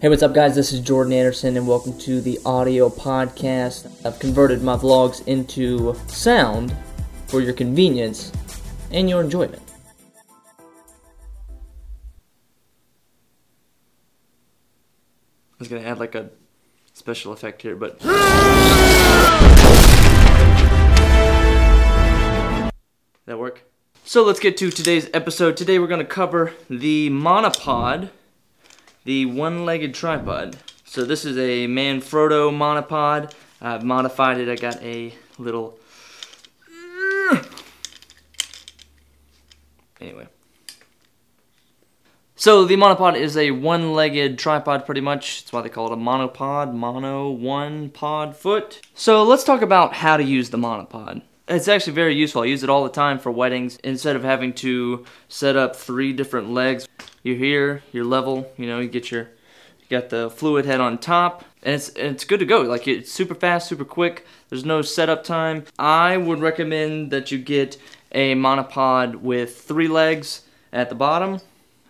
Hey, what's up, guys? This is Jordan Anderson, and welcome to the audio podcast. I've converted my vlogs into sound for your convenience and your enjoyment. I was gonna add like a special effect here, but that work? So let's get to today's episode. Today we're gonna cover the monopod, the one-legged tripod. So this is a Manfrotto monopod. I've modified it. I got a little. Anyway. So the monopod is a one-legged tripod pretty much. That's why they call it a monopod, mono one pod foot. So let's talk about how to use the monopod. It's actually very useful. I use it all the time for weddings. Instead of having to set up three different legs, you're here, you're level, you know, you get your you got the fluid head on top, and it's it's good to go. Like it's super fast, super quick. There's no setup time. I would recommend that you get a monopod with three legs at the bottom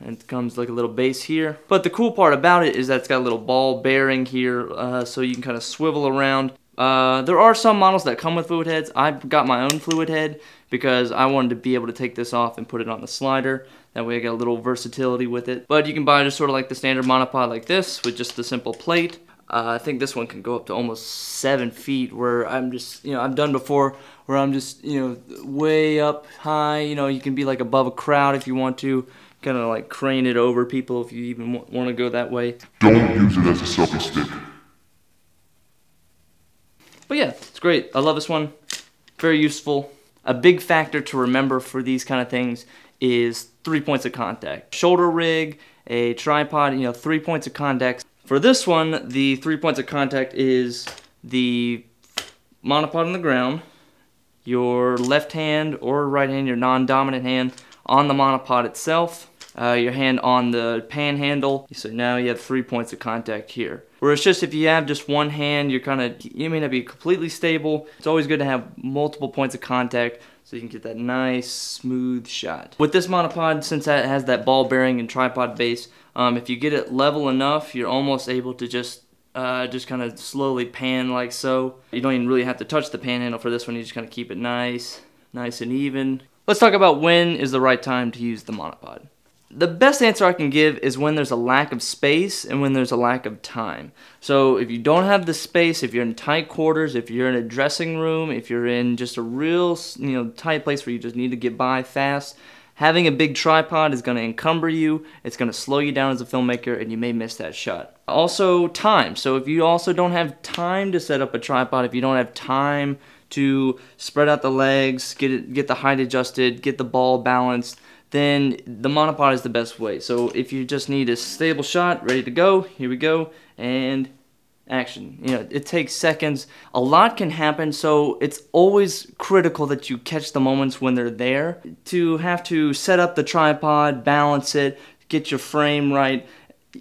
and it comes like a little base here. But the cool part about it is that it's got a little ball bearing here uh, so you can kind of swivel around. Uh, there are some models that come with fluid heads. I've got my own fluid head because I wanted to be able to take this off and put it on the slider. That way I get a little versatility with it. But you can buy just sort of like the standard monopod like this with just the simple plate. Uh, I think this one can go up to almost seven feet where I'm just, you know, I've done before where I'm just, you know, way up high, you know, you can be like above a crowd if you want to, kind of like crane it over people if you even want to go that way. Don't use it as a selfie stick. But yeah, it's great. I love this one. Very useful. A big factor to remember for these kind of things is three points of contact. Shoulder rig, a tripod, you know, three points of contact. For this one, the three points of contact is the monopod on the ground, your left hand or right hand, your non-dominant hand on the monopod itself, uh, your hand on the pan handle. So now you have three points of contact here. Whereas just if you have just one hand, you're kind of, you may not be completely stable. It's always good to have multiple points of contact so you can get that nice smooth shot. With this monopod, since it has that ball bearing and tripod base, um, if you get it level enough, you're almost able to just uh, just kind of slowly pan like so. You don't even really have to touch the pan handle for this one. You just kind of keep it nice, nice and even. Let's talk about when is the right time to use the monopod. The best answer I can give is when there's a lack of space and when there's a lack of time. So if you don't have the space, if you're in tight quarters, if you're in a dressing room, if you're in just a real you know tight place where you just need to get by fast, having a big tripod is going to encumber you, it's going to slow you down as a filmmaker, and you may miss that shot. Also, time. So if you also don't have time to set up a tripod, if you don't have time to spread out the legs, get it, get the height adjusted, get the ball balanced, then the monopod is the best way. So if you just need a stable shot, ready to go, here we go, and action. You know, it takes seconds. A lot can happen, so it's always critical that you catch the moments when they're there. To have to set up the tripod, balance it, get your frame right,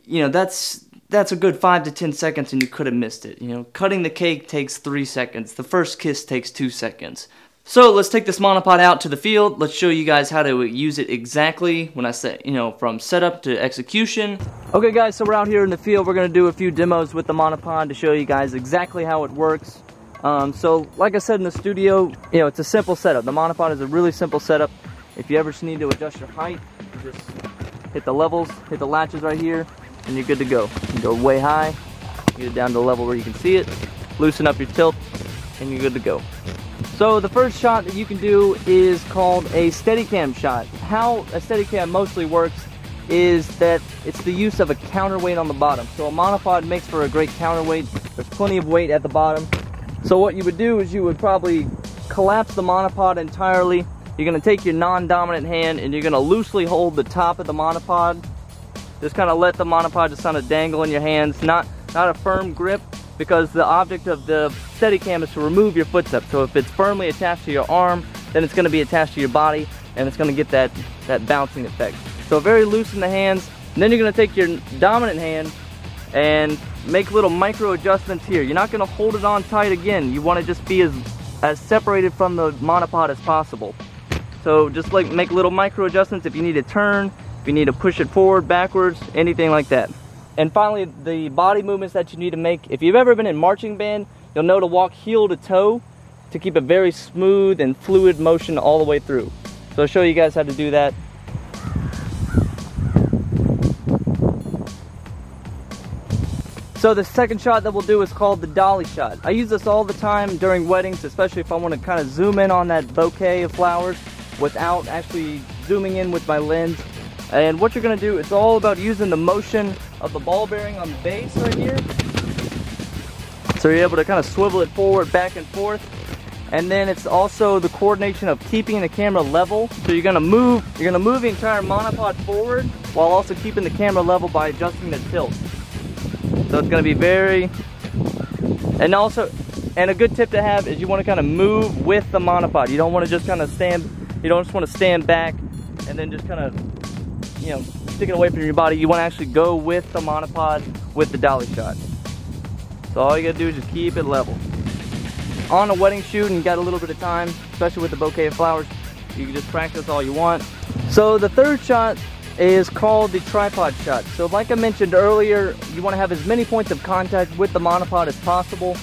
you know, that's that's a good five to ten seconds and you could have missed it. You know, cutting the cake takes three seconds. The first kiss takes two seconds. So let's take this monopod out to the field. Let's show you guys how to use it exactly when I say, you know, from setup to execution. Okay guys, so we're out here in the field. We're gonna do a few demos with the monopod to show you guys exactly how it works. Um, so like I said in the studio, you know, it's a simple setup. The monopod is a really simple setup. If you ever just need to adjust your height, just hit the levels, hit the latches right here, and you're good to go. You go way high, get it down to the level where you can see it, loosen up your tilt, and you're good to go. So the first shot that you can do is called a Steadicam shot. How a Steadicam mostly works is that it's the use of a counterweight on the bottom. So a monopod makes for a great counterweight. There's plenty of weight at the bottom. So what you would do is you would probably collapse the monopod entirely. You're gonna take your non-dominant hand and you're gonna loosely hold the top of the monopod. Just kind of let the monopod just kind of dangle in your hands. Not, not a firm grip because the object of the Steadicam is to remove your footstep. So if it's firmly attached to your arm, then it's gonna be attached to your body and it's gonna get that, that bouncing effect. So very loose in the hands. And then you're gonna take your dominant hand and make little micro adjustments here. You're not gonna hold it on tight again. You wanna just be as, as separated from the monopod as possible. So just like make little micro adjustments if you need to turn, if you need to push it forward, backwards, anything like that. And finally, the body movements that you need to make. If you've ever been in marching band, you'll know to walk heel to toe to keep a very smooth and fluid motion all the way through. So I'll show you guys how to do that. So the second shot that we'll do is called the dolly shot. I use this all the time during weddings, especially if I want to kind of zoom in on that bouquet of flowers without actually zooming in with my lens. And what you're gonna do, it's all about using the motion of the ball bearing on the base right here. So you're able to kind of swivel it forward, back and forth. And then it's also the coordination of keeping the camera level. So you're gonna move, you're gonna move the entire monopod forward while also keeping the camera level by adjusting the tilt. So it's gonna be very, and also, and a good tip to have is you wanna kind of move with the monopod. You don't wanna just kind of stand, you don't just wanna stand back and then just kind of, you know, stick it away from your body. You wanna actually go with the monopod with the dolly shot. So all you gotta do is just keep it level. On a wedding shoot and you got a little bit of time, especially with the bouquet of flowers, you can just practice all you want. So the third shot is called the tripod shot. So like I mentioned earlier, you want to have as many points of contact with the monopod as possible.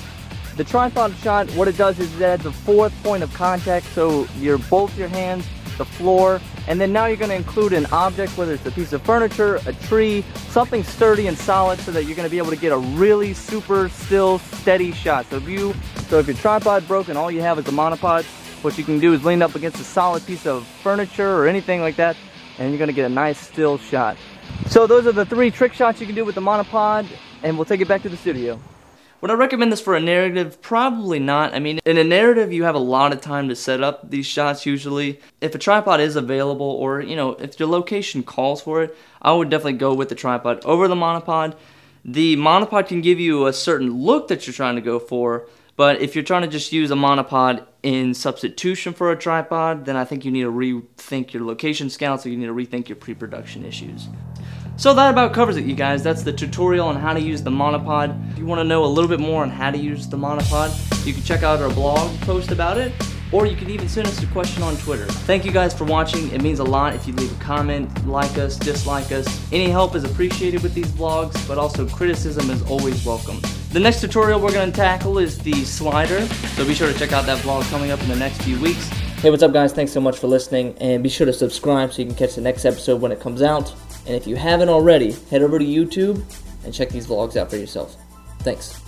The tripod shot, what it does is it adds a fourth point of contact, so you're both your hands, the floor, and then now you're going to include an object, whether it's a piece of furniture, a tree, something sturdy and solid so that you're going to be able to get a really super still, steady shot. So if you, so if your tripod broke and all you have is a monopod, what you can do is lean up against a solid piece of furniture or anything like that, and you're gonna get a nice still shot. So those are the three trick shots you can do with the monopod, and we'll take it back to the studio. Would I recommend this for a narrative? Probably not. I mean, in a narrative, you have a lot of time to set up these shots usually. If a tripod is available, or, you know, if your location calls for it, I would definitely go with the tripod over the monopod. The monopod can give you a certain look that you're trying to go for, but if you're trying to just use a monopod in substitution for a tripod, then I think you need to rethink your location scouts or you need to rethink your pre-production issues. So that about covers it, you guys. That's the tutorial on how to use the monopod. If you want to know a little bit more on how to use the monopod, you can check out our blog post about it, or you can even send us a question on Twitter. Thank you guys for watching. It means a lot if you leave a comment, like us, dislike us. Any help is appreciated with these vlogs, but also criticism is always welcome. The next tutorial we're going to tackle is the slider, so be sure to check out that vlog coming up in the next few weeks. Hey, what's up, guys? Thanks so much for listening, and be sure to subscribe so you can catch the next episode when it comes out. And if you haven't already, head over to YouTube and check these vlogs out for yourself. Thanks.